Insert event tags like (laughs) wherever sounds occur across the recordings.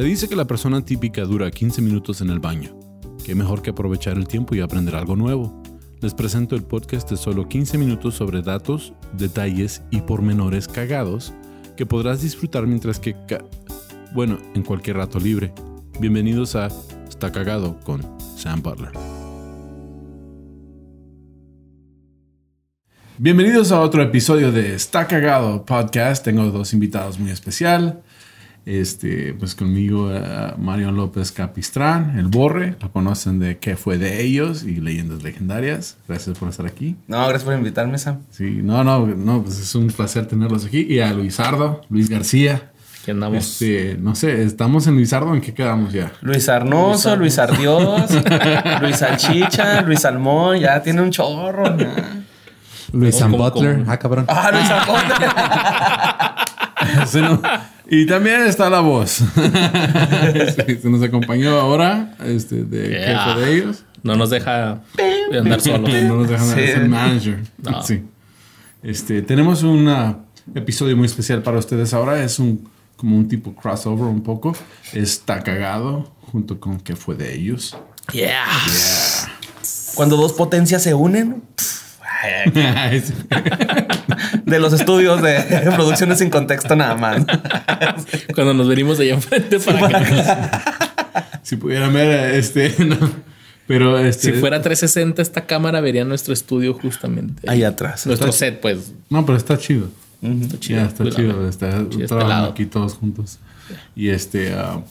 Se dice que la persona típica dura 15 minutos en el baño. Qué mejor que aprovechar el tiempo y aprender algo nuevo. Les presento el podcast de solo 15 minutos sobre datos, detalles y pormenores cagados que podrás disfrutar mientras que... ca- bueno, en cualquier rato libre. Bienvenidos a Está Cagado con Sam Butler. Bienvenidos a otro episodio de Está Cagado Podcast. Tengo dos invitados muy especial. Este, pues conmigo eh, Mario López Capistrán, el Borre, lo conocen de qué fue de ellos y leyendas legendarias. Gracias por estar aquí. No, gracias por invitarme, Sam. Sí, no, no, no, pues es un placer tenerlos aquí. Y a Luisardo, Luis García. Aquí andamos. Este, no sé, estamos en Luisardo, ¿en qué quedamos ya? Luis Arnoso, Luis Ardios, (laughs) Luis Salchicha, Luis Salmón, ya tiene un chorro. Luis ¿Cómo, Sam Butler. Ah, cabrón. Ah, Luis Salmón. Sí, (laughs) (laughs) ¿no? Y también está la voz. (laughs) Sí, se nos acompañó ahora, este, de qué Yeah. fue de ellos. No nos deja andar solos. (laughs) No nos dejan Sí. es el manager. No. Sí. Este, tenemos un episodio muy especial para ustedes ahora. Es un como un tipo crossover un poco. Está cagado junto con qué fue de ellos. Yeah. Cuando dos potencias se unen. De los estudios de (laughs) producciones sin contexto nada más. Cuando nos venimos de allá enfrente para acá. si pudieran ver, este, (laughs) no. pero este, Si fuera 360 esta cámara vería nuestro estudio justamente. Ahí atrás. Nuestro set, pues. no, pero está chido. Está chido. Ya, está Cuidado. chido. Está trabajando aquí todos juntos. Y este, ah,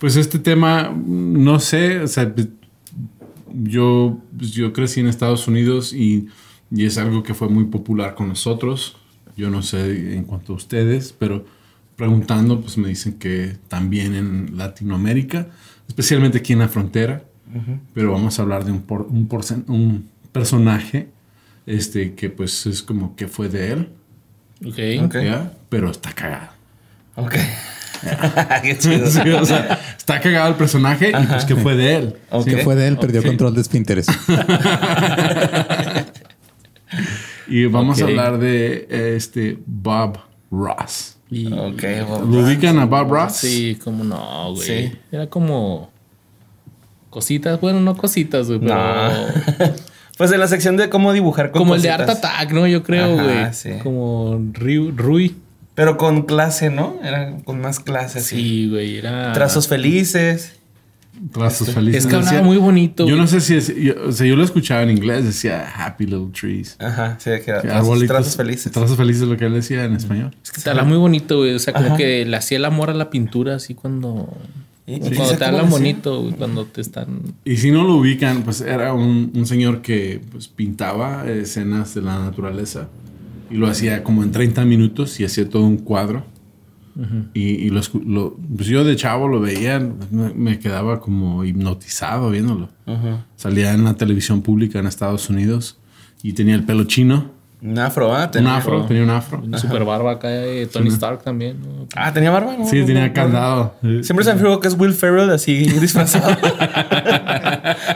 pues este tema, no sé, o sea, pues, yo, pues, yo crecí en Estados Unidos y, y es algo que fue muy popular con nosotros. Yo no sé en cuanto a ustedes, pero preguntando, pues me dicen que también en Latinoamérica, especialmente aquí en la frontera. Pero vamos a hablar de un, por- un, porcen- un personaje este, que pues es como que fue de él. Ok. Ok. ¿ya? Pero está cagado. Ok. (laughs) Qué chido. Sí, o sea, está cagado el personaje y pues que fue de él. Ok. Que fue de él, perdió control de esfínteres. (laughs) Y vamos a hablar de este Bob Ross. Y- Ok, Bob ¿Lo Ross. ubican a Bob Ross? Sí, como no, güey. Sí. Era como cositas, bueno, no cositas, güey, pero No. (laughs) Pues en la sección de cómo dibujar con como el de. Art Attack, ¿no? Yo creo, güey. sí. Como Rui, Rui. Pero con clase, ¿no? Era con más clase. así. Sí, güey, era Trazos felices. Trazos felices. Es que hablaba Decía- muy bonito. Yo güey. no sé si es. yo- o sea, yo lo escuchaba en inglés, decía Happy Little Trees. Ajá, sí, que era trazos, felices. Trazos felices es lo que él decía en español. Es que te habla muy bonito, güey. O sea, como Ajá. que le hacía el amor a la pintura así cuando. Y- cuando te ¿cómo hablan bonito, güey. Cuando te están. Y si no lo ubican, pues era un, un señor que pues, pintaba escenas de la naturaleza y lo hacía como en 30 minutos y hacía todo un cuadro. Y, y lo, pues yo de chavo lo veía, me, me quedaba como hipnotizado viéndolo. Salía en la televisión pública en Estados Unidos y tenía el pelo chino, Un afro, ¿ah? un Tenía- afro, tenía un afro. Una super barba acá de Tony Stark también. ¿no? Ah, tenía barba, ¿no? Sí, No, tenía no, candado. Siempre se me figuró que es Will Ferrell así (laughs) disfrazado.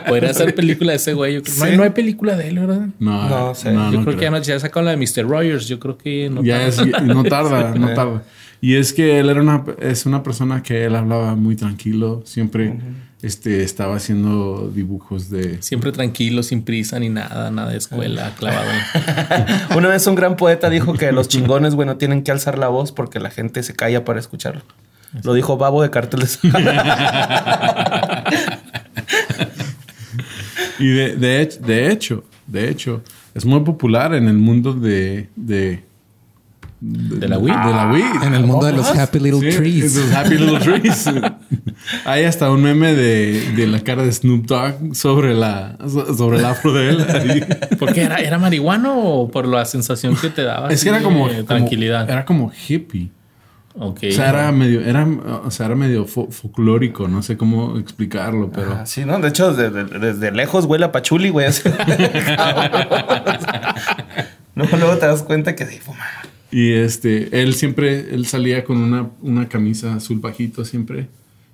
Podría ser película de ese güey. yo creo. No, hay, no hay película de él, ¿verdad? No, No sé. no, yo no creo que ya, no, ya sacaron la de Mr. Rogers. Yo creo que no. Ya tarda. es, no tarda, (laughs) no tarda. Y es que él era una, es una persona que él hablaba muy tranquilo, siempre este, estaba haciendo dibujos de... Siempre tranquilo, sin prisa ni nada, nada de escuela, clavado. (laughs) Una vez un gran poeta dijo que los chingones, güey, no tienen que alzar la voz porque la gente se calla para escucharlo. Lo dijo Babo de Carteles. Y de, de, hech- de hecho, de hecho, es muy popular en el mundo de... De, ¿De la Wii? De la Wii. En el mundo de los Happy Little Sí, Trees. Happy Little (laughs) Trees. Hay hasta un meme de, de la cara de Snoop Dogg sobre, la, so- sobre el afro de él. ahí. ¿Por qué era, era marihuano o por la sensación que te daba? Es que era como, de como- tranquilidad. Era como hippie. ok. O sea, era medio, era, o sea, era medio fo- folclórico, no sé cómo explicarlo, pero Ah, sí, ¿no? De hecho, desde, desde lejos huele a pachuli, güey. así. (laughs) (laughs) Luego, luego te das cuenta que sí, fuma. Y este, él siempre, él salía con una, una camisa azul bajito siempre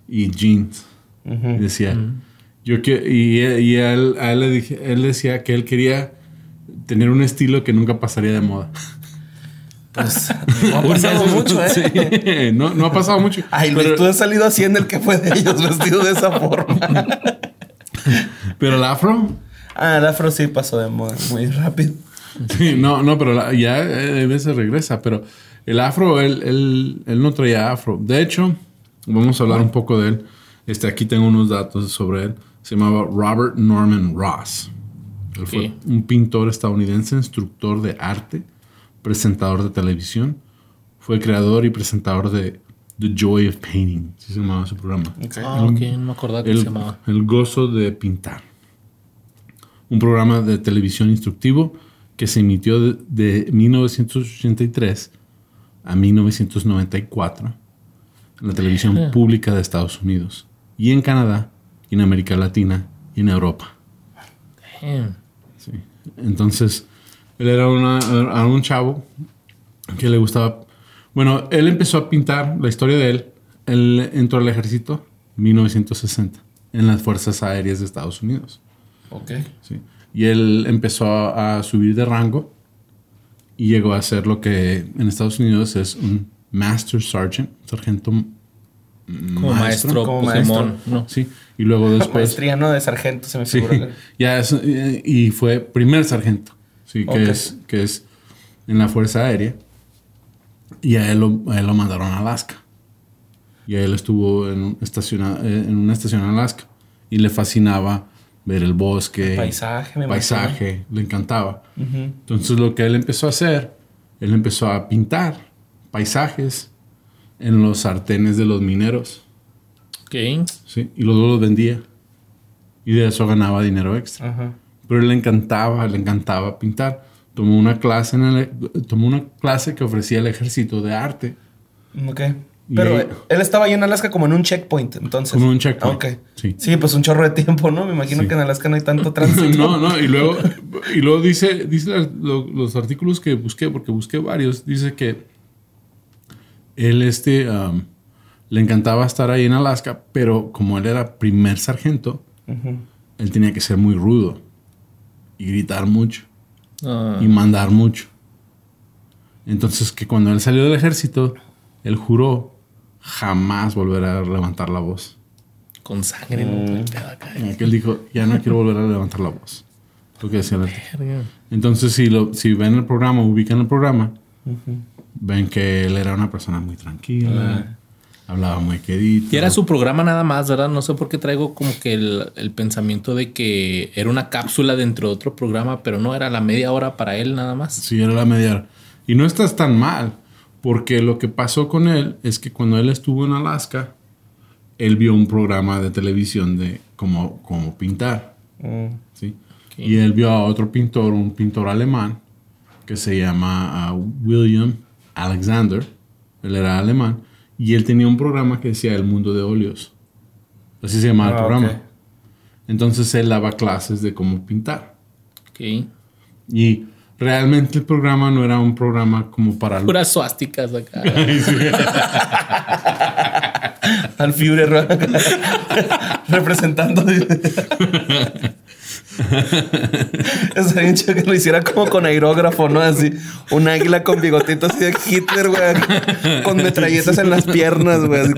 y jeans. Y decía, yo que, y, y a él, a él le dije, él decía que él quería tener un estilo que nunca pasaría de moda. Pues (laughs) no ha pasado mucho, ¿eh? no, no ha pasado mucho. Ay, Luis, pero, tú has salido así en el que fue de ellos (laughs) vestido de esa forma. pero el afro. ah, el afro sí pasó de moda muy rápido. (laughs) Sí, no, no, pero la- ya eh, a veces regresa. Pero el afro, él, él, él no traía afro. De hecho, vamos a hablar un poco de él. Este, aquí tengo unos datos sobre él. Se llamaba Robert Norman Ross. Él fue un pintor estadounidense, instructor de arte, presentador de televisión. Fue creador y presentador de The Joy of Painting. Así se llamaba su programa. Ah, ok, no me acordaba que se El, llamaba. el gozo de pintar. Un programa de televisión instructivo que se emitió de, de 1983 a 1994 en la televisión pública de Estados Unidos y en Canadá y en América Latina y en Europa. Damn. Sí. Entonces, él era, una- era un chavo que le gustaba. Bueno, él empezó a pintar la historia de él. Él entró al ejército en 1960 en las Fuerzas Aéreas de Estados Unidos. Ok. Sí. Y él empezó a, subir de rango y llegó a ser lo que en Estados Unidos es un Master Sergeant, sargento. Como maestro, Como Pokémon, maestro. ¿no? Sí. Y luego después. Maestría, ¿no? De sargento, se me Sí, figura. (laughs) ya es, y fue primer sargento, sí, que, es, que es en la Fuerza Aérea. Y a él lo, a él lo mandaron a Alaska. Y a él estuvo en, un estaciona- en una estación en Alaska. Y le fascinaba ver el bosque. El paisaje, me Paisaje, le encantaba. Ujú. Entonces lo que él empezó a hacer, él empezó a pintar paisajes en los sartenes de los mineros. Ok. ¿sí? Y luego los vendía. Y de eso ganaba dinero extra. Ajá. Pero él le encantaba, le encantaba pintar. Tomó una clase, en el, tomó una clase que ofrecía el ejército de arte. Ok. Pero ahí- él estaba ahí en Alaska como en un checkpoint, entonces. Como en un checkpoint, Ok. sí. Sí. pues un chorro de tiempo, ¿no? Me imagino Sí. que en Alaska no hay tanto (laughs) tránsito. no, no, y luego, y luego dice, dice lo- los artículos que busqué, porque busqué varios, dice que él este, um, le encantaba estar ahí en Alaska, pero como él era primer sargento, él tenía que ser muy rudo y gritar mucho. Ah, y mandar mucho. Entonces que cuando él salió del ejército, él juró jamás volver a levantar la voz. con sangre, ¿no? Todo el pedo acá. Que él dijo, ya no quiero volver a levantar la voz. Lo que decía. Verga. Entonces si, lo, si ven el programa, ubican el programa, ven que él era una persona muy tranquila, hablaba muy querido. Y era su programa nada más, ¿verdad? No sé por qué traigo como que el, el pensamiento de que era una cápsula dentro de otro programa, pero no era la media hora para él nada más. Sí, era la media hora. Y no estás tan mal, porque lo que pasó con él es que cuando él estuvo en Alaska, él vio un programa de televisión de cómo, cómo pintar. Mm. ¿sí? Y él vio a otro pintor, un pintor alemán, que se llama ah, William Alexander. Él era alemán. Y él tenía un programa que decía El Mundo de Óleos. Así se llamaba el Ah, programa. Entonces él daba clases de cómo pintar. Ok. Y realmente el programa no era un programa como para... Puras suásticas acá. (laughs) (laughs) Al Führer (laughs) representando. Estaría bien chido que lo hiciera como con aerógrafo, ¿no? Así, un águila con bigotitos así de Hitler, güey. Con metralletas en las piernas, güey.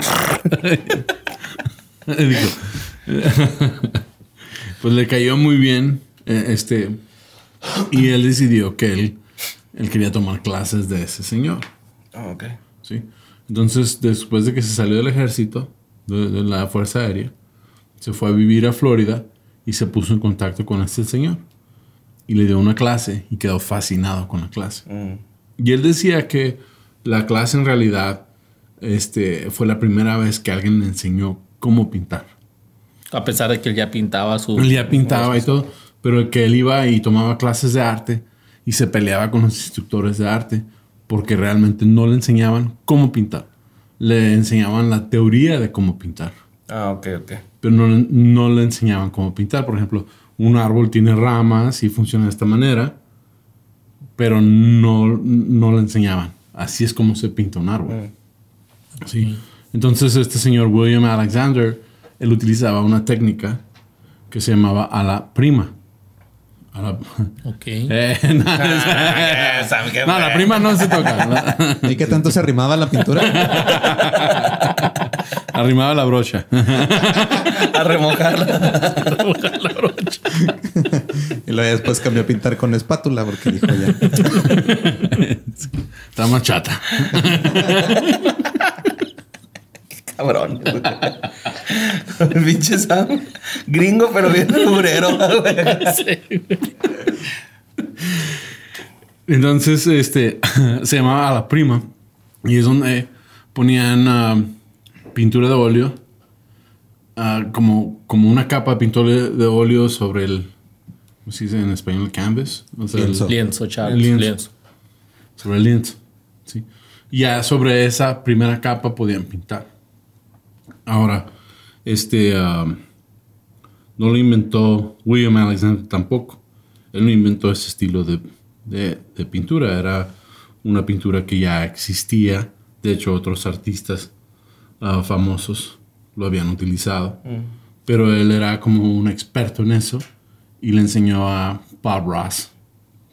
pues le cayó muy bien eh, este y él decidió que él, él quería tomar clases de ese señor. Ah, ok. ¿sí? Entonces, después de que se salió del ejército, de, de la Fuerza Aérea, se fue a vivir a Florida y se puso en contacto con este señor. Y le dio una clase y quedó fascinado con la clase. Mm. Y él decía que la clase en realidad este, fue la primera vez que alguien le enseñó cómo pintar. A pesar de que él ya pintaba su. Él ya pintaba y todo, pero que él iba y tomaba clases de arte y se peleaba con los instructores de arte porque realmente no le enseñaban cómo pintar. Le enseñaban la teoría de cómo pintar, Ah, ok, ok. pero no, no le enseñaban cómo pintar. Por ejemplo, un árbol tiene ramas y funciona de esta manera, pero no, no le enseñaban. Así es como se pinta un árbol. Sí. Entonces este señor William Alexander, él utilizaba una técnica que se llamaba a la prima. A la, Ok. (laughs) Eh, no, ¿sabe qué, no, la prima no se toca. ¿no? ¿Y qué tanto se arrimaba la pintura? (laughs) Arrimaba la brocha. A remojarla. (laughs) Y luego después cambió a pintar con espátula porque dijo ya. Está más chata. Cabrón. (laughs) El pinche Sam. Gringo, pero bien (laughs) güey. Entonces, este, (laughs) se llamaba a la prima y es donde ponían ah, pintura de óleo, ah, como, como una capa de pintura de, óleo sobre el, ¿cómo se dice en español? Canvas. O sea, el- Lienzo. Lienzo, Charles. Lienzo. Lienzo. sobre el lienzo. ¿sí? Y ya sobre esa primera capa podían pintar. Ahora, este ah, no lo inventó William Alexander tampoco. Él no inventó ese estilo de, de- de pintura. Era una pintura que ya existía. De hecho, otros artistas ah, famosos lo habían utilizado. Pero él era como un experto en eso y le enseñó a Bob Ross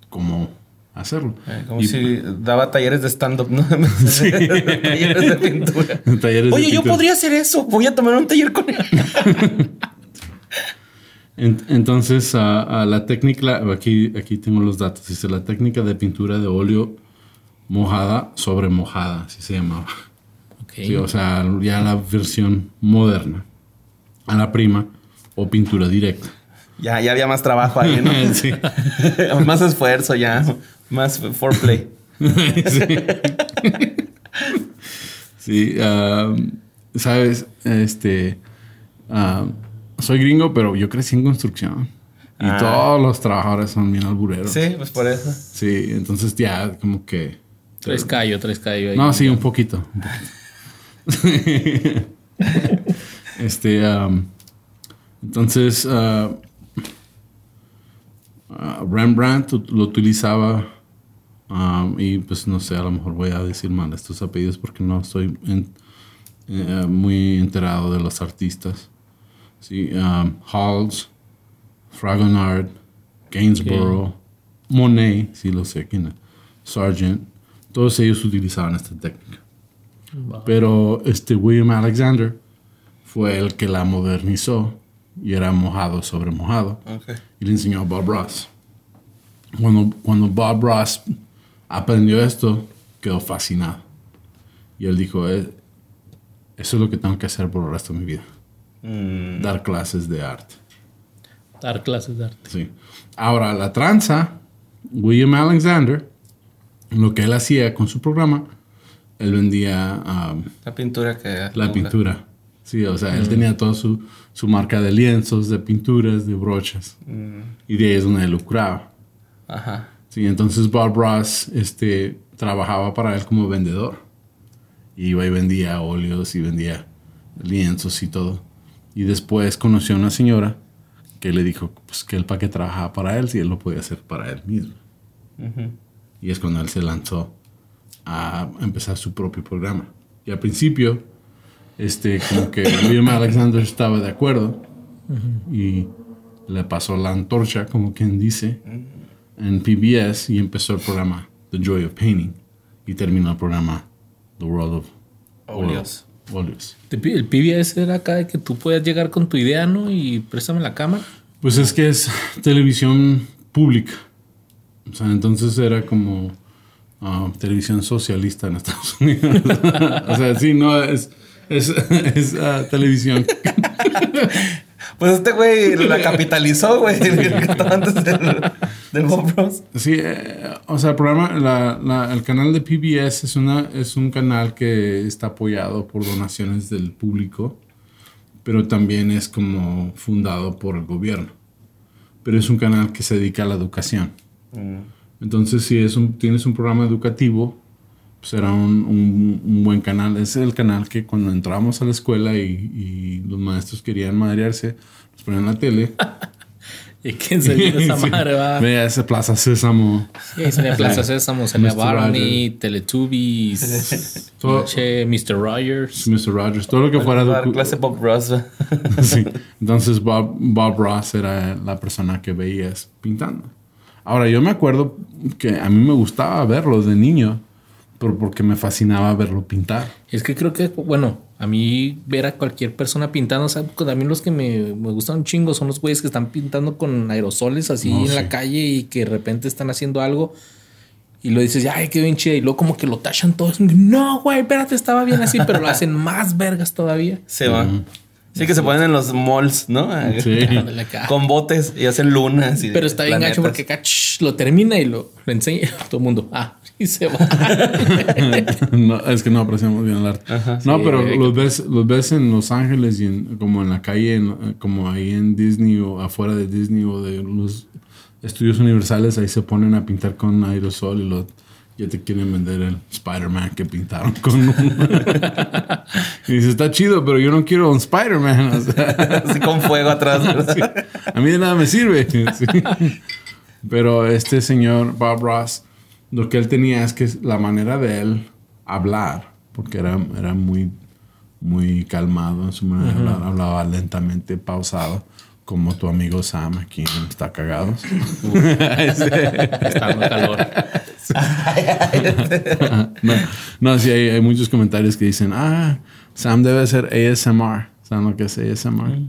cómo hacerlo. Eh, Como Y- si daba talleres de stand-up, ¿no? (laughs) talleres de pintura. (laughs) Talleres de Oye, yo pintura. podría hacer eso. Voy a tomar un taller con él. (laughs) En- entonces, a, a la técnica, aquí, aquí tengo los datos, dice la técnica de pintura de óleo mojada sobre mojada, así se llamaba. Sí, o sea, ya la versión moderna. A la prima o pintura directa. Ya, ya había más trabajo ahí, ¿no? más esfuerzo ya. Más foreplay. (laughs) sí. Sí, um, sabes, este, um, soy gringo, pero yo crecí en construcción. Y Ah. todos los trabajadores son bien albureros. Sí, pues por eso. Sí, entonces ya como que... Tres callo, tres callo ahí. No, sí, un poquito. un poquito. (laughs) este, um, entonces, uh, uh, Rembrandt lo utilizaba um, y pues no sé, a lo mejor voy a decir mal estos apellidos porque no estoy en- eh, muy enterado de los artistas. Sí, um, Halls, Fragonard, Gainsborough, Monet, sí lo sé quién es, Sargent, todos ellos utilizaban esta técnica. Pero este William Alexander fue el que la modernizó y era mojado sobre mojado Ok. y le enseñó a Bob Ross. Cuando, cuando Bob Ross aprendió esto, quedó fascinado. Y él dijo, "Eh, eso es lo que tengo que hacer por el resto de mi vida. Mm, Dar clases de arte. Dar clases de arte. Sí. Ahora, la tranza, William Alexander, lo que él hacía con su programa, él vendía um, la pintura que... la pintura. Sí, o sea, él tenía toda su, su marca de lienzos, de pinturas, de brochas. Mm, Y de ahí es donde él lucraba. ajá. Sí, entonces Bob Ross este, trabajaba para él como vendedor. Iba y vendía óleos y vendía lienzos y todo. Y después conoció a una señora que le dijo pues, que él para qué trabajaba para él si él lo podía hacer para él mismo. Y es cuando él se lanzó a empezar su propio programa. Y al principio, este, como que William Alexander estaba de acuerdo y le pasó la antorcha, como quien dice, en PBS y empezó el programa The Joy of Painting y terminó el programa The World of. Te pi- El PBS era acá de que tú puedas llegar con tu idea, ¿no? Y préstame la cámara. Pues es que es televisión pública. O sea, entonces era como ah, televisión socialista en Estados (laughs) Unidos. o sea, sí, no, es, es, (laughs) es, ah, televisión. (laughs) Pues este güey la (laughs) capitalizó, güey. (laughs) Antes del, del Bob Ross. Sí, eh, o sea, el programa, la- la- el canal de PBS es, una, es un canal que está apoyado por donaciones del público, pero también es como fundado por el gobierno. Pero es un canal que se dedica a la educación. Entonces, si es un, tienes un programa educativo, pues será un, un- un buen canal. Es el canal que cuando entramos a la escuela y, y los maestros querían madrearse, nos ponían la tele (laughs) ¿Y quién se vio esa (laughs) Sí. madre, va? Ve ese Plaza Sésamo. Sí, salía Plaza Sésamo, salía Mr. Barney, Teletubbies, (laughs) Todo- pinche Mr. Rogers. Mr. Rogers. Todo lo que fuera Dar de... clase Bob Ross. Sí. Entonces Bob, Bob Ross era la persona que veías pintando. Ahora, yo me acuerdo que a mí me gustaba verlo de niño, pero porque me fascinaba verlo pintar. Es que creo que, bueno, a mí ver a cualquier persona pintando, o sea, a mí los que me, me gustan un chingo son los güeyes que están pintando con aerosoles así No, en sí. la calle y que de repente están haciendo algo y lo dices, ay, qué bien chido. Y luego como que lo tachan todos. No, güey, espérate, estaba bien así, pero lo hacen (laughs) más vergas todavía. Se va. Sí, que se ponen en los malls, ¿no? Sí. (laughs) Con botes y hacen lunas. y Pero está bien planetas. gacho porque acá lo termina y lo, lo enseña a todo el mundo. Ah, (laughs) y se va. (laughs) no, es que no apreciamos bien el arte. no, sí, pero güey. los ves, los ves en Los Ángeles y en- como en la calle, en- como ahí en Disney o afuera de Disney o de los estudios universales, ahí se ponen a pintar con aerosol y lo, ya te quieren vender el Spider-Man que pintaron con un... y dice, está chido, pero yo no quiero un Spider-Man. o sea, (laughs) Así con fuego atrás. ¿verdad? (laughs) Sí. A mí de nada me sirve. Sí. Pero este señor Bob Ross, lo que él tenía es que la manera de él hablar, porque era, era muy, muy calmado en su manera de hablar, hablaba lentamente, pausado, como tu amigo Sam aquí Está Cagados. Está dando calor. no, no, sí, hay, hay muchos comentarios que dicen, ah, Sam debe ser ASMR. ¿Saben lo que es ASMR?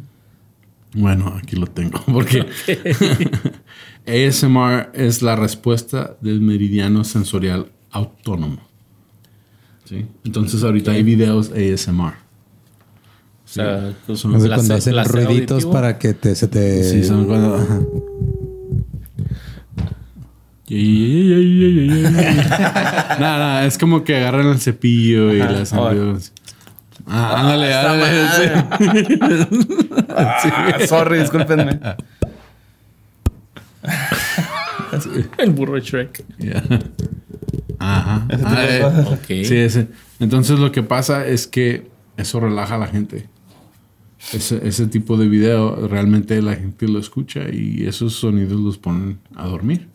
Bueno, aquí lo tengo, (laughs) porque ASMR (laughs) es la respuesta del meridiano sensorial autónomo. ¿Sí? Entonces ahorita hay videos ASMR. O sea, pues, Son- cuando hacen placer ruiditos auditivo. para que te, se te... Sí, son cuando... ajá. (laughs) Nada, nada, es como que agarran el cepillo y videos. Ah, ándale, ándale. (laughs) sí. Ah, sorry, discúlpenme. (laughs) El burro de Shrek. Ya. Ajá. Ah, eh, Ok. Sí, ese. Entonces lo que pasa es que eso relaja a la gente. Ese, ese tipo de video realmente la gente lo escucha y esos sonidos los ponen a dormir.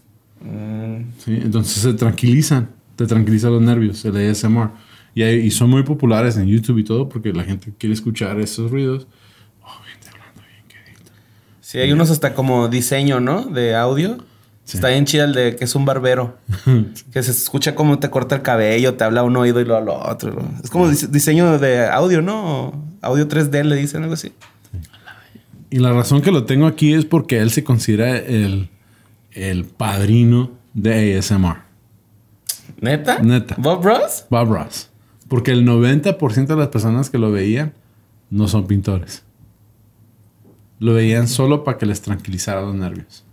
Sí, entonces se tranquilizan, te tranquiliza los nervios, el ASMR. Y, hay- y son muy populares en YouTube y todo porque la gente quiere escuchar esos ruidos. Oh, gente hablando bien quedito. Sí, hay unos hasta como diseño, ¿no? De audio. Está bien chida el de que es un barbero. (laughs) que se escucha como te corta el cabello, te habla un oído y luego al otro. ¿no? Es como dise- diseño de audio, ¿no? Audio 3D le dicen algo así. Y la razón que lo tengo aquí es porque él se considera el, el padrino de ASMR. ¿Neta? Neta. ¿Bob Ross? Bob Ross. Porque el 90% de las personas que lo veían no son pintores. Lo veían solo para que les tranquilizara los nervios.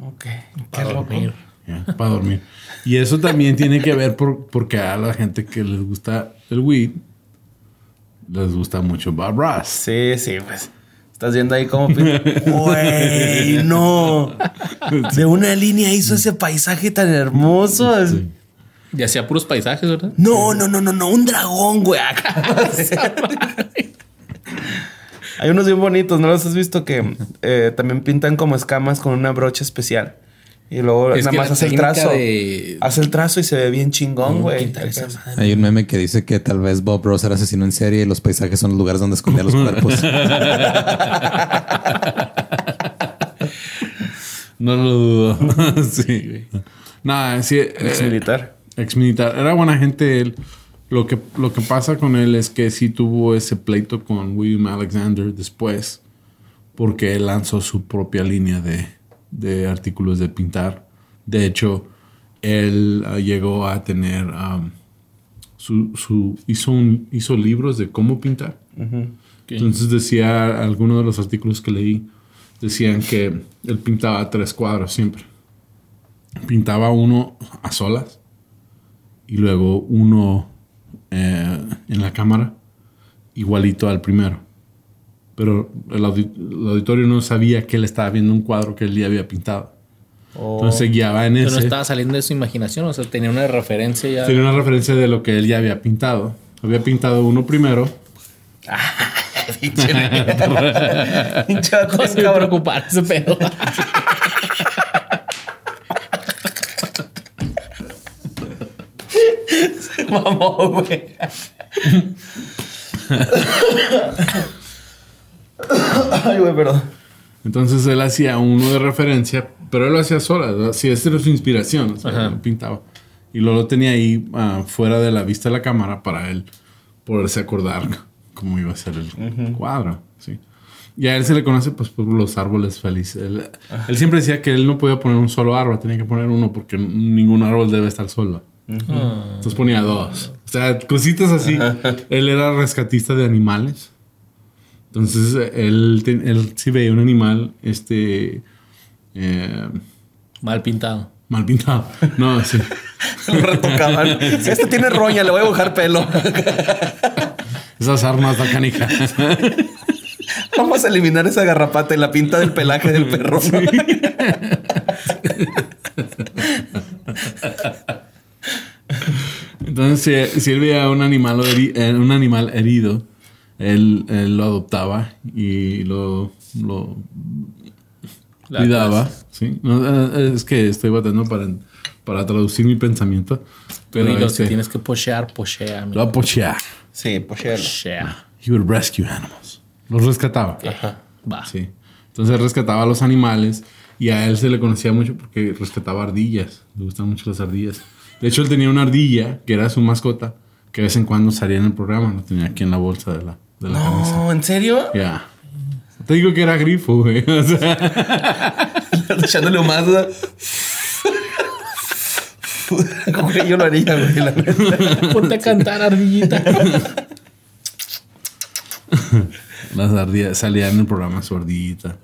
Ok. Para dormir. Ya, para dormir. Y eso también tiene que ver por, porque a la gente que les gusta el weed, les gusta mucho Bob Ross. Sí, sí, pues. Estás viendo ahí cómo pinta. (laughs) ¡Güey! ¡No! De una línea hizo ese paisaje tan hermoso. Y hacía puros paisajes, ¿verdad? No, no, no, no, no. Un dragón, güey. (laughs) Hay unos bien bonitos, ¿no los has visto? Que eh, también pintan como escamas con una brocha especial. Y luego Es nada más hace el trazo. de- Hace el trazo y se ve bien chingón, güey. pintar esa madre. Hay un meme que dice que tal vez Bob Ross era asesino en serie y los paisajes son los lugares donde escondía los cuerpos. (laughs) No lo dudo. (laughs) sí, güey. Nada, sí. Ex eh, militar. Ex militar. Era buena gente él. Lo que, lo que pasa con él es que sí tuvo ese pleito con William Alexander después, porque él lanzó su propia línea de, de artículos de pintar. De hecho, él ah, llegó a tener um, su, su- hizo, un, hizo libros de cómo pintar. Entonces decía, algunos de los artículos que leí, decían que él pintaba tres cuadros siempre. Pintaba uno a solas y luego uno eh, en la cámara, igualito al primero. Pero el, audi- el auditorio no sabía que él estaba viendo un cuadro que él ya había pintado. Entonces se guiaba en Pero no ese. estaba saliendo de su imaginación, o sea, tenía una referencia ya. Tenía una referencia de lo que él ya había pintado. Había pintado uno primero. (laughs) Pinche (laughs) Pinche vato, No se debe cabrón. preocupar ese pedo. (laughs) Mamó, güey. Ay, güey, perdón. Entonces él hacía uno de referencia, pero él lo hacía sola. Sí, esta era su inspiración. O sea, él pintaba. Y luego lo tenía ahí ah, fuera de la vista de la cámara para él poderse acordar cómo iba a ser el cuadro. Sí. Y a él se le conoce pues por los árboles felices. Él, él siempre decía que él no podía poner un solo árbol, tenía que poner uno porque ningún árbol debe estar solo. Entonces ponía dos. O sea, cositas así. Él era rescatista de animales. Entonces él, él sí veía un animal este eh, Mal pintado. mal pintado. No, sí. Lo retocaban. Si este tiene roña, le voy a dibujar pelo. (laughs) Esas armas da canica. (laughs) Vamos a eliminar esa garrapata y la pinta del pelaje del perro. ¿no? (laughs) Entonces, si, si él veía un animal, heri- eh, un animal herido, él, él lo adoptaba y lo, lo cuidaba. ¿sí? No, eh, es que estoy batallando para, para traducir mi pensamiento. Pero este, si tienes que pochear, pochea. lo apoyaba. Sí, ya. Pochea. He would rescue animals. Los rescataba. Va. Sí. Entonces rescataba a los animales y a él se le conocía mucho porque rescataba ardillas. Le gustan mucho las ardillas. De hecho, él tenía una ardilla que era su mascota que de vez en cuando salía en el programa. Lo tenía aquí en la bolsa de la, de la camisa. No, ¿en serio? Ya. Te digo que era grifo, güey. (laughs) O sea, (laughs) Echándole más. Yo lo haría, güey. la. Ponte a cantar, ardillita. las ardillas salían en el programa su ardillita.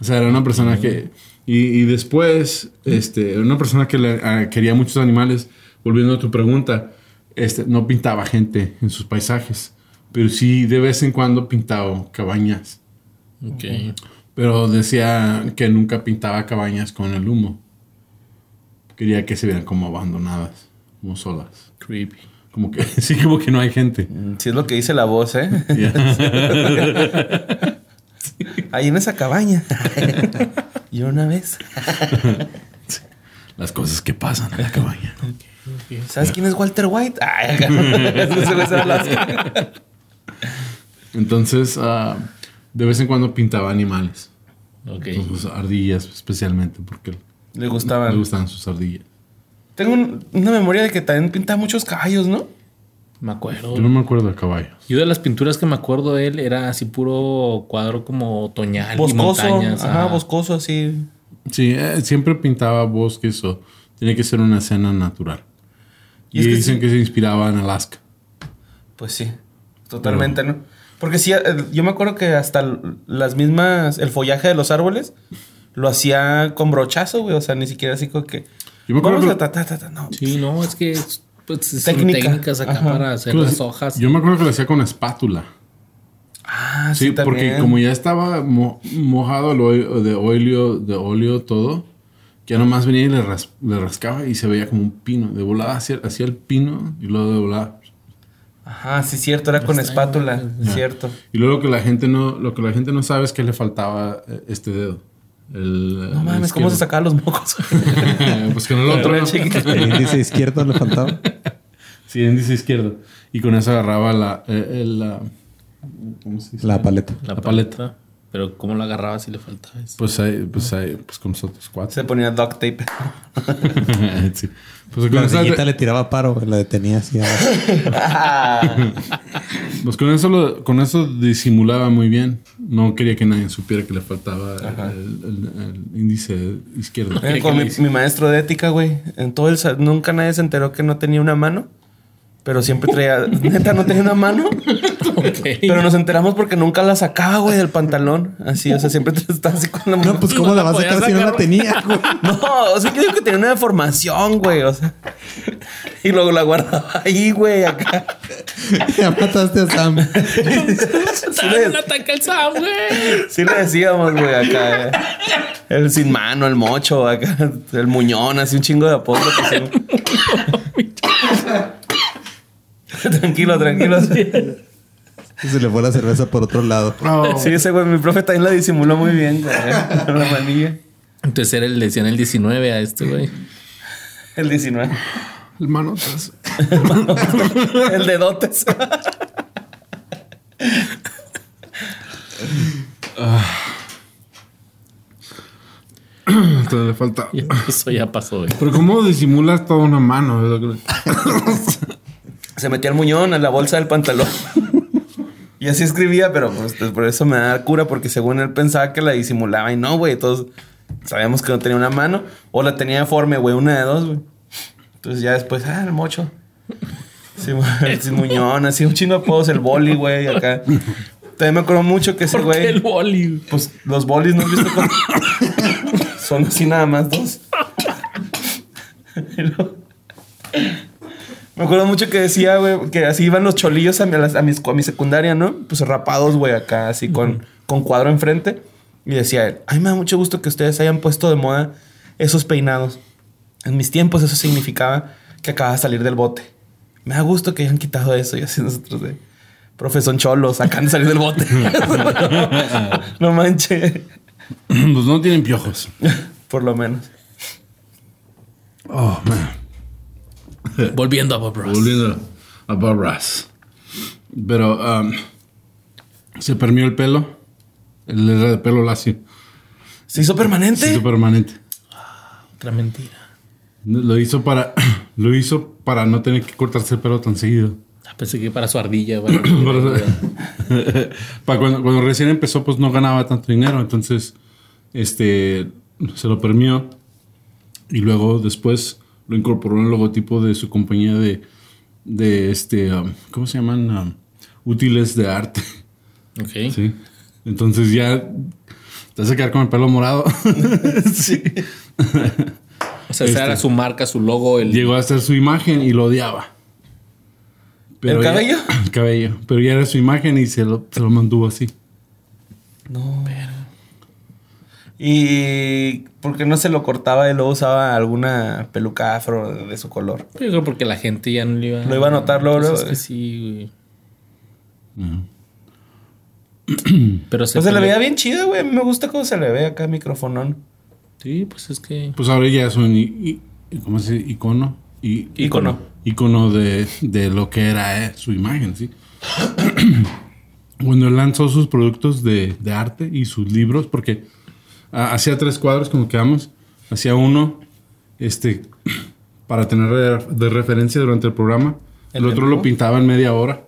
O sea, era una persona que... Y, y después, este, era una persona que le- ah, quería muchos animales. Volviendo a tu pregunta, este, no pintaba gente en sus paisajes, pero sí de vez en cuando pintaba cabañas. Ok. Pero decía que nunca pintaba cabañas con el humo. Quería que se vieran como abandonadas, como solas. Creepy. Como que, (laughs) sí, como que no hay gente. Sí, es lo que dice la voz, ¿eh? (laughs) Ahí en esa cabaña. (laughs) y una vez. Las cosas que pasan en la cabaña. ¿Sabes quién es Walter White? Ay, (laughs) Entonces, ah, de vez en cuando pintaba animales. Ok. Sus ardillas, especialmente, porque Le le gustaban. sus ardillas. Tengo un- una memoria de que también pinta muchos caballos, ¿no? Me acuerdo. Yo no me acuerdo de caballos. Yo de las pinturas que me acuerdo de él era así puro cuadro como otoñal y Boscoso. montañas. Ajá, ajá. boscoso, así. Sí, eh, siempre pintaba bosques o tiene que ser una escena natural. Y Y, es que dicen sí. que se inspiraba en Alaska. Pues sí, totalmente, ¿no? Porque sí, eh, yo me acuerdo que hasta las mismas, el follaje de los árboles lo hacía con brochazo, güey. O sea, ni siquiera así como que. Yo me acuerdo Vamos a que- ta, ta, ta, ta, no. Sí, no, es que pues, son técnicas acá Ajá. para hacer las hojas. Yo me acuerdo que lo hacía con espátula. Ah, sí, Sí, porque como ya estaba mo- mojado el óleo- de óleo, de óleo todo, ya nomás venía y le, ras- le rascaba y se veía como un pino. De volada hacia, hacia el pino y luego de volada. Ajá, sí, cierto, era con espátula, cierto. Y luego lo que la gente no, lo que la gente no sabe es que le faltaba eh, este dedo. El, No mames, ¿cómo se sacaban los mocos? (laughs) (laughs) pues con el otro. Era ¿no? El índice izquierdo le faltaba. Sí, índice izquierdo. Y con eso agarraba la, eh, el, la- ¿cómo se dice? La paleta. la, la paleta. Pero cómo la agarraba si le faltaba eso. Pues ahí, pues ahí, pues con nosotros cuatro. Se ponía duct tape. (laughs) sí. Pues con La ardillita le tiraba paro, la detenía así. (laughs) Pues con eso, lo- con eso disimulaba muy bien. No quería que nadie supiera que le faltaba el, el- el índice izquierdo. Era como mi, mi maestro de ética, güey. En todo el nunca nadie se enteró que no tenía una mano. Pero siempre traía. (laughs) Neta, no tenía una mano. (laughs) Pero nos enteramos porque nunca la sacaba, güey, del pantalón. Así, o sea, siempre estaba así con la mano. No, pues ¿cómo No la vas a sacar si no la tenía, güey? (laughs) No, o sea, yo digo que tenía una deformación, güey. O sea. Y luego la guardaba ahí, güey, acá. (laughs) Ya mataste a Sam. En un ataque al Sam, güey. Sí le decíamos, güey, acá. eh. El sin mano, el mocho, acá. El muñón, así un chingo de apodo. que tranquilo, tranquilo. Se le fue la cerveza por otro lado. Oh, Sí, ese güey, mi profe también la disimuló muy bien, güey. (laughs) La manilla. Entonces era el, le decían el 19 a este güey. El 19. el manotas. (laughs) El de dotes. Entonces le falta. Eso ya pasó, güey. Pero ¿cómo disimulas toda una mano? Se metía el muñón a la bolsa del pantalón. (laughs) Y así escribía, pero pues, por eso me da cura, porque según él pensaba que la disimulaba y no, güey. Todos sabíamos que no tenía una mano o la tenía deforme, güey, una de dos, güey. Entonces ya después, ah, el mocho. Sí, el muñón, así un chino de apodos, el boli, güey, acá. También me acuerdo mucho que ese ¿Por qué güey. el boli? Pues los bolis, ¿no has visto cómo? Son así nada más dos. (laughs) Me acuerdo mucho que decía, güey, que así iban los cholillos a mi, a las- a mi secundaria, ¿no? Pues rapados, güey, acá, así con, con cuadro enfrente. Y decía él, ay, me da mucho gusto que ustedes hayan puesto de moda esos peinados. En mis tiempos eso significaba que acaba de salir del bote. Me da gusto que hayan quitado eso. Y así nosotros de, profe, son cholos, acaban de salir del bote. (laughs) no manches. Pues no tienen piojos. (laughs) Por lo menos. Oh, man. (laughs) Volviendo a Bob Ross. Volviendo a Bob Ross. Pero um, se permió el pelo. Él era de pelo lacio. ¿Se hizo permanente? Se hizo permanente. Otra mentira. Lo hizo para (clears throat) lo hizo para no tener que cortarse el pelo tan seguido. Ah, Pensé que para su ardilla, (clears throat) (laughs) para cuando, cuando recién empezó, pues no ganaba tanto dinero. Entonces, este se lo permió. Y luego después lo incorporó en el logotipo de su compañía de, de este, um, ¿cómo se llaman? Um, útiles de arte. ok. Sí. Entonces ya te vas a quedar con el pelo morado. (laughs) (laughs) sí. O sea, esa era su marca, su logo. El... Llegó a ser su imagen y lo odiaba. ¿El ya- cabello? (clears throat) el cabello. Pero ya era su imagen y se lo, se lo mantuvo así. No. ¿Y por qué no se lo cortaba y luego usaba alguna peluca afro de su color? Yo creo porque la gente ya no le iba Lo iba a notar luego, Pues luego. es que sí, güey. Ajá. Pero se, Pues se le veía bien chido, güey. Me gusta cómo se le ve acá el microfonón. Sí, pues es que. Pues ahora ya es un i- i- ¿cómo se dice? icono. I- Ícono. Icono de, de lo que era eh, su imagen, sí. (clears throat) Cuando él lanzó sus productos de, de arte y sus libros, porque hacía tres cuadros como quedamos. Hacía uno este, (clears throat) para tener de, referencia durante el programa. El, ¿El otro lo pintaba en media hora.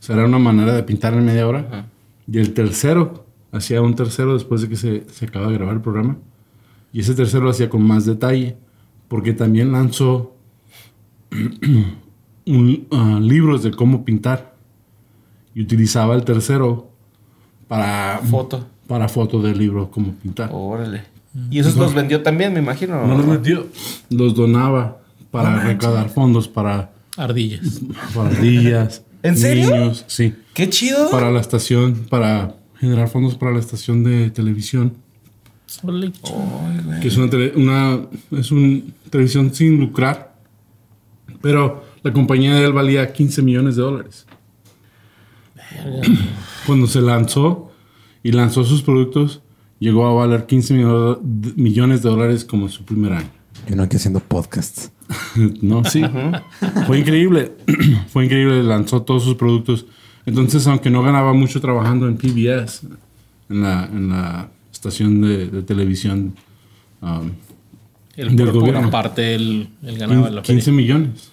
O sea, era una manera de pintar en media hora. Y el tercero, hacía un tercero después de que se, se acaba de grabar el programa. Y ese tercero lo hacía con más detalle, porque también lanzó (clears throat) un, ah, libros de cómo pintar. Y utilizaba el tercero para Foto. Para foto del libro cómo pintar. Órale. Y esos los vendió también, me imagino. No los metió, los donaba para recaudar fondos para, Ardillas. (laughs) para ardillas, ¿En serio? niños, sí, Qué chido. para la estación, para generar fondos para la estación de televisión. Órale, que es una, tele- una es un televisión sin lucrar, pero la compañía de él valía 15 millones de dólares. Cuando se lanzó y lanzó sus productos, llegó a valer 15 millo- de- millones de dólares como su primer año. Y no aquí haciendo podcasts. (laughs) no, sí. Fue increíble. (clears throat) Fue increíble. Lanzó todos sus productos. Entonces, aunque no ganaba mucho trabajando en PBS, en la, en la estación de, de televisión, um, El Del por, por gobierno. aparte, él, él ganaba la 15 feria. millones.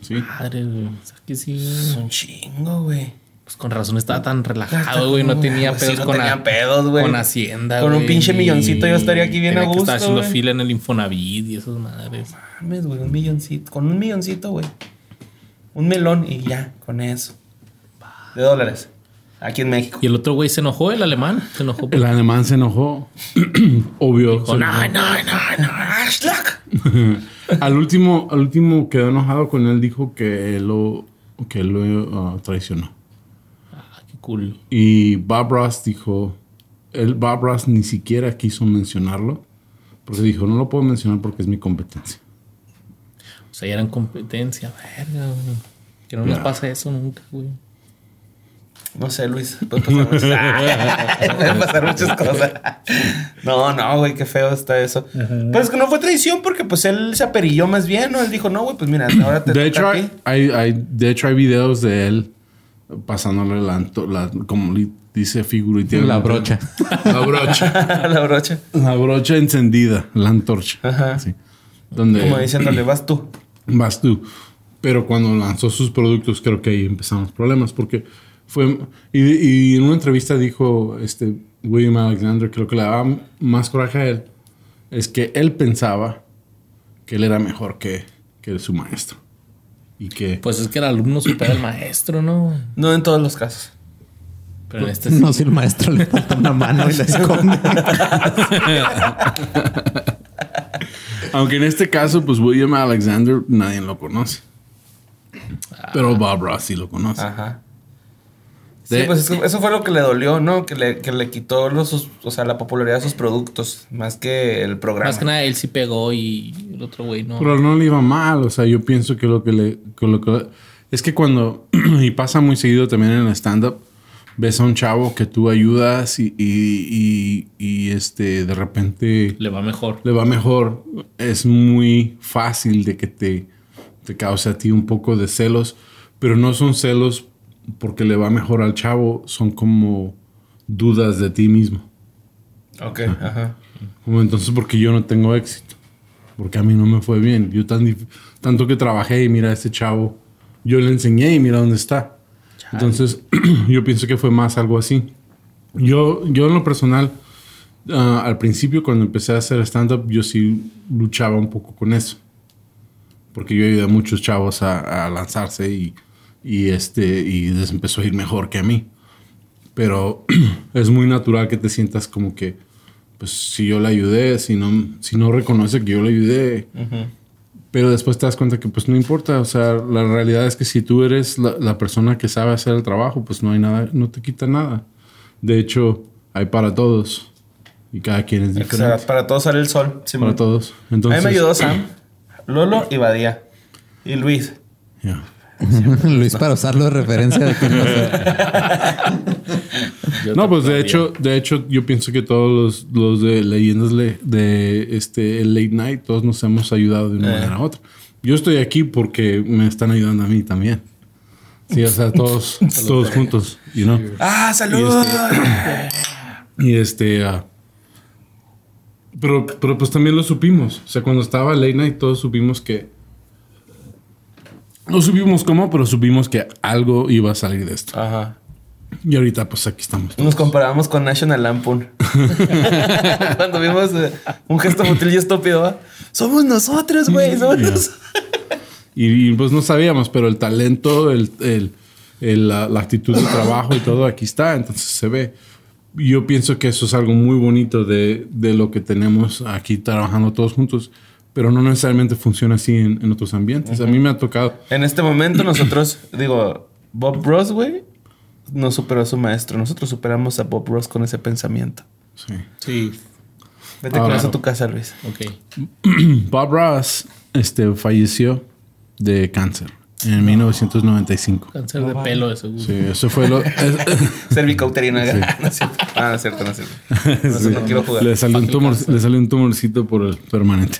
Sí. Madre, güey. O sea, que sí. Es un chingo, güey. Pues con razón estaba tan relajado, güey. No tenía Sí, pedos no con, tenía la- pedos, güey. con Hacienda, Con un güey, pinche milloncito yo estaría aquí bien tenía a gusto, haciendo güey. fila en el Infonavit y esas madres. Mames, güey, un milloncito. Con un milloncito, güey. Un melón y ya, con eso. De dólares. Aquí en México. Y el otro güey se enojó, el alemán. Se enojó. El alemán se enojó. (clears throat) Obvio. Dijo, se no, enojó. no, no, no. (laughs) Al último, al último quedó enojado con él, dijo que él lo, que lo ah, traicionó. Cool. Y Bob Ross dijo, él, Bob Ross ni siquiera quiso mencionarlo, porque dijo, no lo puedo mencionar porque es mi competencia. O sea, ya eran competencia. Verga, güey. Que no nos pasa eso nunca, güey. No sé, Luis. Pueden pasar muchas, (laughs) pueden pasar muchas cosas. No, no, güey, qué feo está eso. Pero es que no fue traición porque pues él se aperilló más bien, ¿no? Él dijo, no, güey, pues mira, ahora te De toca hecho, a ti. hay, hay, hay- de hecho, hay videos de él pasándole la, la- como dice figurativamente. La brocha. La brocha. (laughs) la brocha. la brocha encendida, la antorcha. Ajá. Sí. Donde Como diciéndole, vas tú. vas tú. Pero cuando lanzó sus productos, creo que ahí empezaron los problemas. Porque fue. Y, y en una entrevista dijo este William Alexander, creo que le daba más coraje a él. Es que él pensaba que él era mejor que, que su maestro. Y que. Pues es que el alumno supera al maestro, ¿no? No en todos los casos. Pero en este sí. No, si el maestro le falta una mano y la esconde. (laughs) Aunque en este caso, pues William Alexander nadie lo conoce. Pero Bob Ross sí lo conoce. Ajá. Sí, pues eso, eso fue lo que le dolió, ¿no? Que le, que le quitó los, o sea, la popularidad de sus productos, más que el programa. Más que nada él sí pegó y el otro güey no. Pero no le iba mal, o sea, yo pienso que lo que le... que lo que- es que cuando, (clears throat) y pasa muy seguido también en el stand-up, ves a un chavo que tú ayudas y, y, y- y, este, de repente Le va mejor. le va mejor, es muy fácil de que te, te cause a ti un poco de celos, pero no son celos porque le va mejor al chavo, son como dudas de ti mismo. Ok, ajá. Como entonces, porque yo no tengo éxito. Porque a mí no me fue bien. Yo tan tanto que trabajé y mira a este chavo. Yo le enseñé y mira dónde está. Entonces, (clears throat) yo pienso que fue más algo así. Yo, yo en lo personal, ah, al principio cuando empecé a hacer stand-up, yo sí luchaba un poco con eso. Porque yo ayudé a muchos chavos a, a lanzarse y, y, este, y les empezó a ir mejor que a mí. Pero (clears throat) es muy natural que te sientas como que, pues si yo le ayudé, si no, si no reconoce que yo le ayudé. Pero después te das cuenta que pues no importa. O sea, la realidad es que si tú eres la, la persona que sabe hacer el trabajo, pues no hay nada, no te quita nada. De hecho, hay para todos. Y cada quien es O sea, diferente. para todos sale el sol. Simón. para todos. A Entonces, mí me ayudó Sam, (clears throat) Lolo y Badía. Y Luis. ya. (laughs) Luis, para usarlo de referencia de. (laughs) Yo No, pues de hecho, de hecho, yo pienso que todos los, los de leyendas le- de este el late night, todos nos hemos ayudado de una Eh. manera u otra. Yo estoy aquí porque me están ayudando a mí también. Sí, o sea, todos, (laughs) todos juntos, you know. ¡Ah, salud! (coughs) Y este, ah, pero, pero pues también lo supimos. O sea, cuando estaba late night, todos supimos que no supimos cómo, pero supimos que algo iba a salir de esto. Ajá. Y ahorita, pues aquí estamos. Nos comparábamos con National Lampoon. (laughs) Cuando vimos eh, un gesto futil y estúpido. Somos nosotros, güey. Somos nosotros. Y, y, pues no sabíamos, pero el talento, el, el- el- la, la actitud de trabajo y todo aquí está, entonces se ve. Yo pienso que eso es algo muy bonito de, de lo que tenemos aquí trabajando todos juntos, pero no necesariamente funciona así en, en otros ambientes. A mí me ha tocado. En este momento nosotros, (coughs) digo, Bob Ross, güey, no superó a su maestro. Nosotros superamos a Bob Ross con ese pensamiento. Sí. Sí, Vete con Ahora- eso a tu casa, Luis. ok. (clears throat) Bob Ross este, falleció de cáncer en 1995. Cáncer de pelo, de seguro. Sí, eso fue lo. (laughs) Cervicauterina. (laughs) No es cierto. Ah, no es cierto, no es cierto. (laughs) No, sé, no quiero jugar. le, salió un tumor- le salió un tumorcito por el permanente.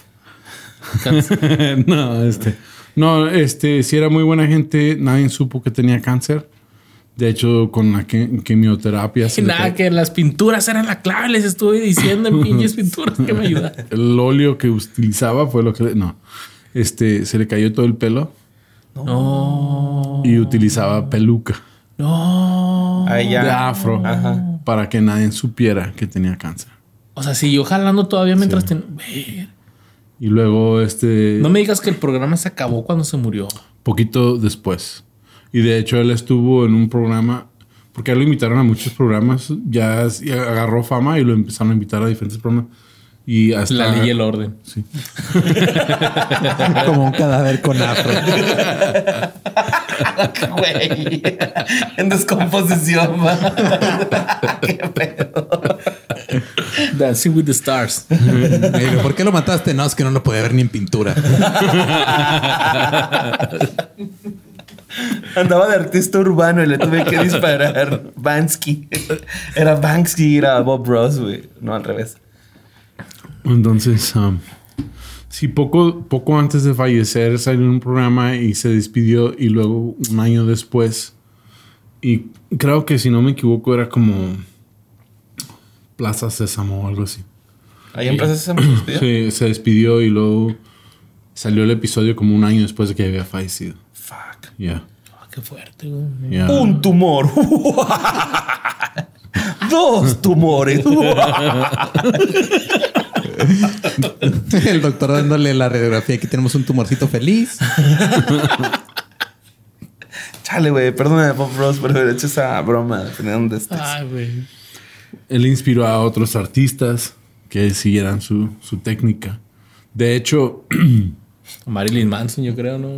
(laughs) No, este. No, este, si era muy buena gente, nadie supo que tenía cáncer. De hecho, con la que- quimioterapia. Y nada, que las pinturas eran la clave. Les estuve diciendo en (laughs) pinches pinturas que me ayudan. El óleo que utilizaba fue lo que. le- no. Este, se le cayó todo el pelo No, y utilizaba peluca no. Ya. de afro Ajá. para que nadie supiera que tenía cáncer. O sea, siguió jalando todavía mientras ten-. Y luego, este. No me digas que el programa se acabó cuando se murió. poquito después. Y de hecho él estuvo en un programa, porque a él lo invitaron a muchos programas, ya, agarró fama y lo empezaron a invitar a diferentes programas. Y hasta... La ley y el orden. Sí. (laughs) Como un cadáver con afro. (laughs) Güey. En descomposición. (laughs) Qué pedo. Dancing with the Stars. (laughs) Me digo, ¿por qué lo mataste? No, es que no lo podía ver ni en pintura. (laughs) Andaba de artista urbano y le tuve que disparar. Bansky. Era Banksy, era Bob Ross, güey. No, al revés. Entonces, um, sí, poco, poco antes de fallecer salió en un programa y se despidió y luego un año después, y creo que si no me equivoco era como Plaza Sésamo o algo así. Ahí en Plaza Sésamo se despidió. Sí, se despidió y luego salió el episodio como un año después de que había fallecido. Fuck. Ya. Ah, qué fuerte, güey. ya. Un tumor. (laughs) Dos tumores. El doctor dándole la radiografía. Aquí tenemos un tumorcito feliz. Chale, güey. Perdóname, Bob Ross, por haber hecho esa broma. Dónde estés. Ay, güey. Él inspiró a otros artistas que siguieran su, su técnica. De hecho, (clears throat) Marilyn Manson, yo creo, ¿no?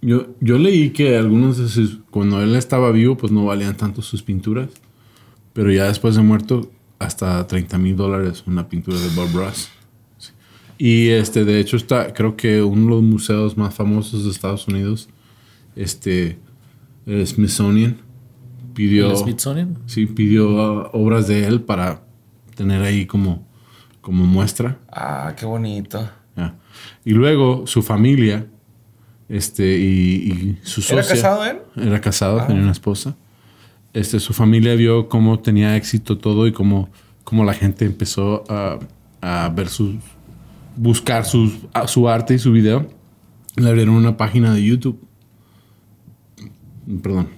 yo, yo leí que algunos de sus, cuando él estaba vivo, pues no valían tanto sus pinturas. Pero ya después de muerto, hasta 30 mil dólares una pintura de Bob Ross. Y este, de hecho, está, creo que uno de los museos más famosos de Estados Unidos, este, el Smithsonian, pidió, ¿El Smithsonian? sí, pidió uh, obras de él para tener ahí como, como muestra. Ah, qué bonito. Ya. Y luego su familia, este, y, y su socia. ¿Era casado él? Era casado, Ah. tenía una esposa. Este, su familia vio cómo tenía éxito todo y cómo, cómo la gente empezó a, a ver sus, buscar sus, a- su arte y su video. Le abrieron una página de YouTube. Perdón.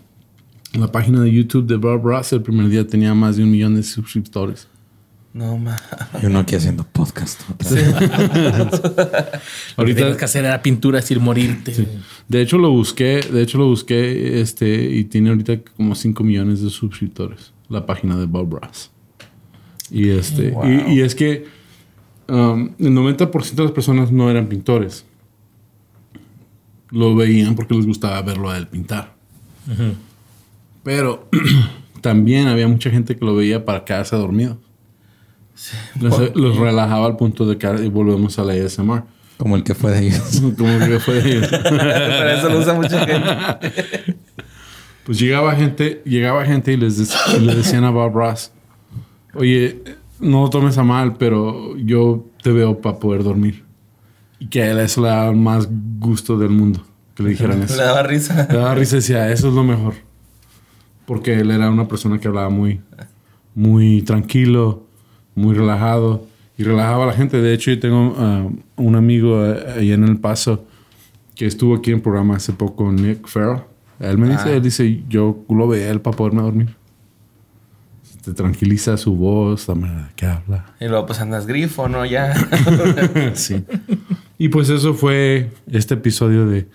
La página de YouTube de Bob Ross el primer día tenía más de un millón de suscriptores. No, ma. Y uno aquí haciendo podcast. vez. (laughs) Ahorita tienes que hacer era pintura sin morirte. De hecho, lo busqué, de hecho, lo busqué, este, y tiene ahorita como 5 millones de suscriptores, la página de Bob Ross. Y este, Wow. y, y es que um, el 90% de las personas no eran pintores. Lo veían porque les gustaba verlo a él pintar. Pero (clears throat) también había mucha gente que lo veía para quedarse dormido. Los, los relajaba al punto de que volvemos a la ASMR. Como el que fue de ellos. (laughs) Como que fue (laughs) Pero eso lo usa mucha gente. (laughs) Pues llegaba gente, llegaba gente y les, y le decían a Bob Ross, oye, no lo tomes a mal, pero yo te veo para poder dormir. Y que a él eso le daba más gusto del mundo, que le dijeran eso. Le daba risa. Le daba risa y decía, eso es lo mejor. Porque él era una persona que hablaba muy, muy tranquilo, muy relajado y relajaba a la gente. De hecho, yo tengo ah, un amigo eh, ahí en El Paso que estuvo aquí en programa hace poco, Nick Farrell. Él me dice, Ah. él dice, yo lo veía él para poderme dormir. Te tranquiliza su voz, la manera que habla. Y luego pues andas grifo, ¿no? Ya. (laughs) sí. Y pues eso fue este episodio de,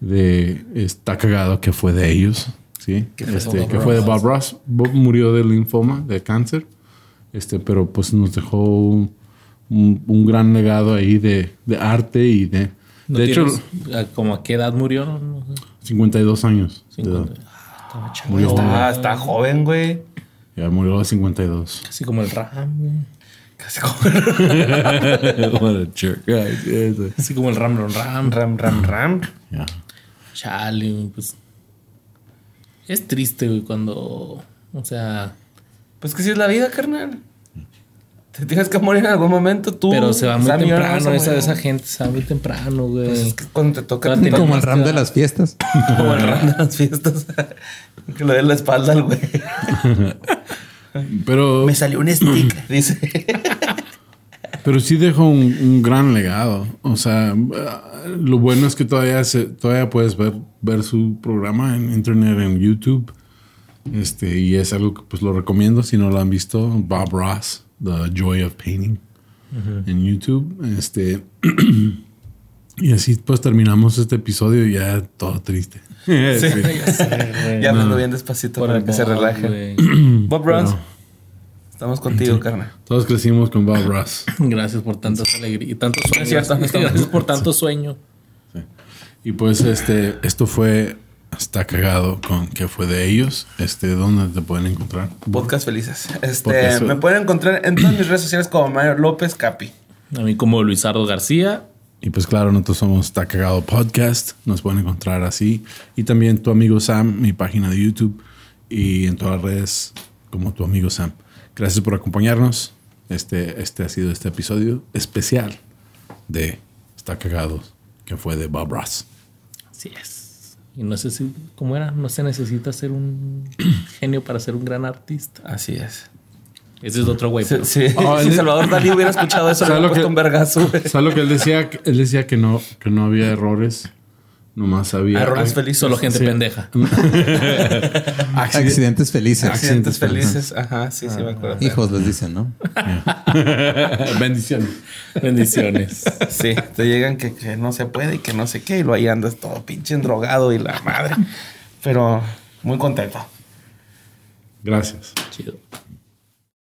de Está cagado que fue de ellos. Sí. Que fue Este, Bob que fue de. Bob Ross. Bob murió de linfoma, de cáncer. Este, pero pues nos dejó un, un- un gran legado ahí de, de arte y de. ¿No de hecho, tienes- ¿Como a qué edad murió? No, no sé. 52 años. de edad. 50. Ah, estaba chavo. Murió está, está joven, güey. Ya murió a los 52. Casi como el Ram. güey. Casi como (laughs) What a jerk. Ay, eso. Así como el Ram Ram Ram. ram, ram, ram. Ya. Chale, pues. Es triste, güey, cuando. O sea. Pues que si es la vida, carnal. Te tienes que morir en algún momento tú. Pero se va muy Sammy, temprano. Esa, esa gente se va muy temprano, güey. Pues es que cuando te toca te (laughs) Como el ram de las fiestas. como el ram de las (laughs) fiestas. que le dé la espalda al güey. (laughs) Pero. Me salió un stick, dice. Pero sí dejó un, un gran legado. O sea, lo bueno es que todavía se, todavía puedes ver, ver su programa en internet, en YouTube. Este, y es algo que pues lo recomiendo si no lo han visto. Bob Ross, The Joy of Painting, en YouTube. Este. (clears throat) y así pues terminamos este episodio y ya todo triste. (laughs) Sí. Ya sé, ya hablando bien despacito Por para que se Bob, relaje. (clears throat) Bob Ross, Pero- estamos contigo, carnal. Todos crecimos con Bob Ross. (laughs) Gracias por tantas alegrías y tantos sueños. Estamos- Gracias por tanto sueño. Y pues este, esto fue Está cagado con que fue de ellos. Este, ¿dónde te pueden encontrar? Podcast felices. Este, Podcast me pueden encontrar en todas mis redes sociales como Mario López Capi. A mí como Luisardo García Y pues claro, nosotros somos Está Cagado Podcast. Nos pueden encontrar así. Y también tu amigo Sam, mi página de YouTube. Y en todas las redes como tu amigo Sam. Gracias por acompañarnos. Este, este ha sido este episodio especial de Está Cagado, que fue de Bob Ross. Así es. Y no sé si, ¿cómo era? No se necesita ser un (clears throat) genio para ser un gran artista. Así es. Ese es otro güey. Sí, pero- sí. Oh, si el- Salvador Dalí hubiera escuchado eso, (laughs) le ¿Sabes hubiera lo que- un vergazo. ¿Sabes lo que él decía? Él decía que no, que no había errores. Nomás había Errores ac- felices. Solo gente Sí. pendeja. (laughs) accidentes. Accidentes felices. Accidentes felices. Ajá, sí, sí, me acuerdo. Hijos les dicen, ¿no? (laughs) Bendiciones. Bendiciones. (laughs) Sí, te llegan que, que no se puede y que no sé qué, y lo ahí andas todo pinche drogado y la madre. Pero muy contento. Gracias. Chido.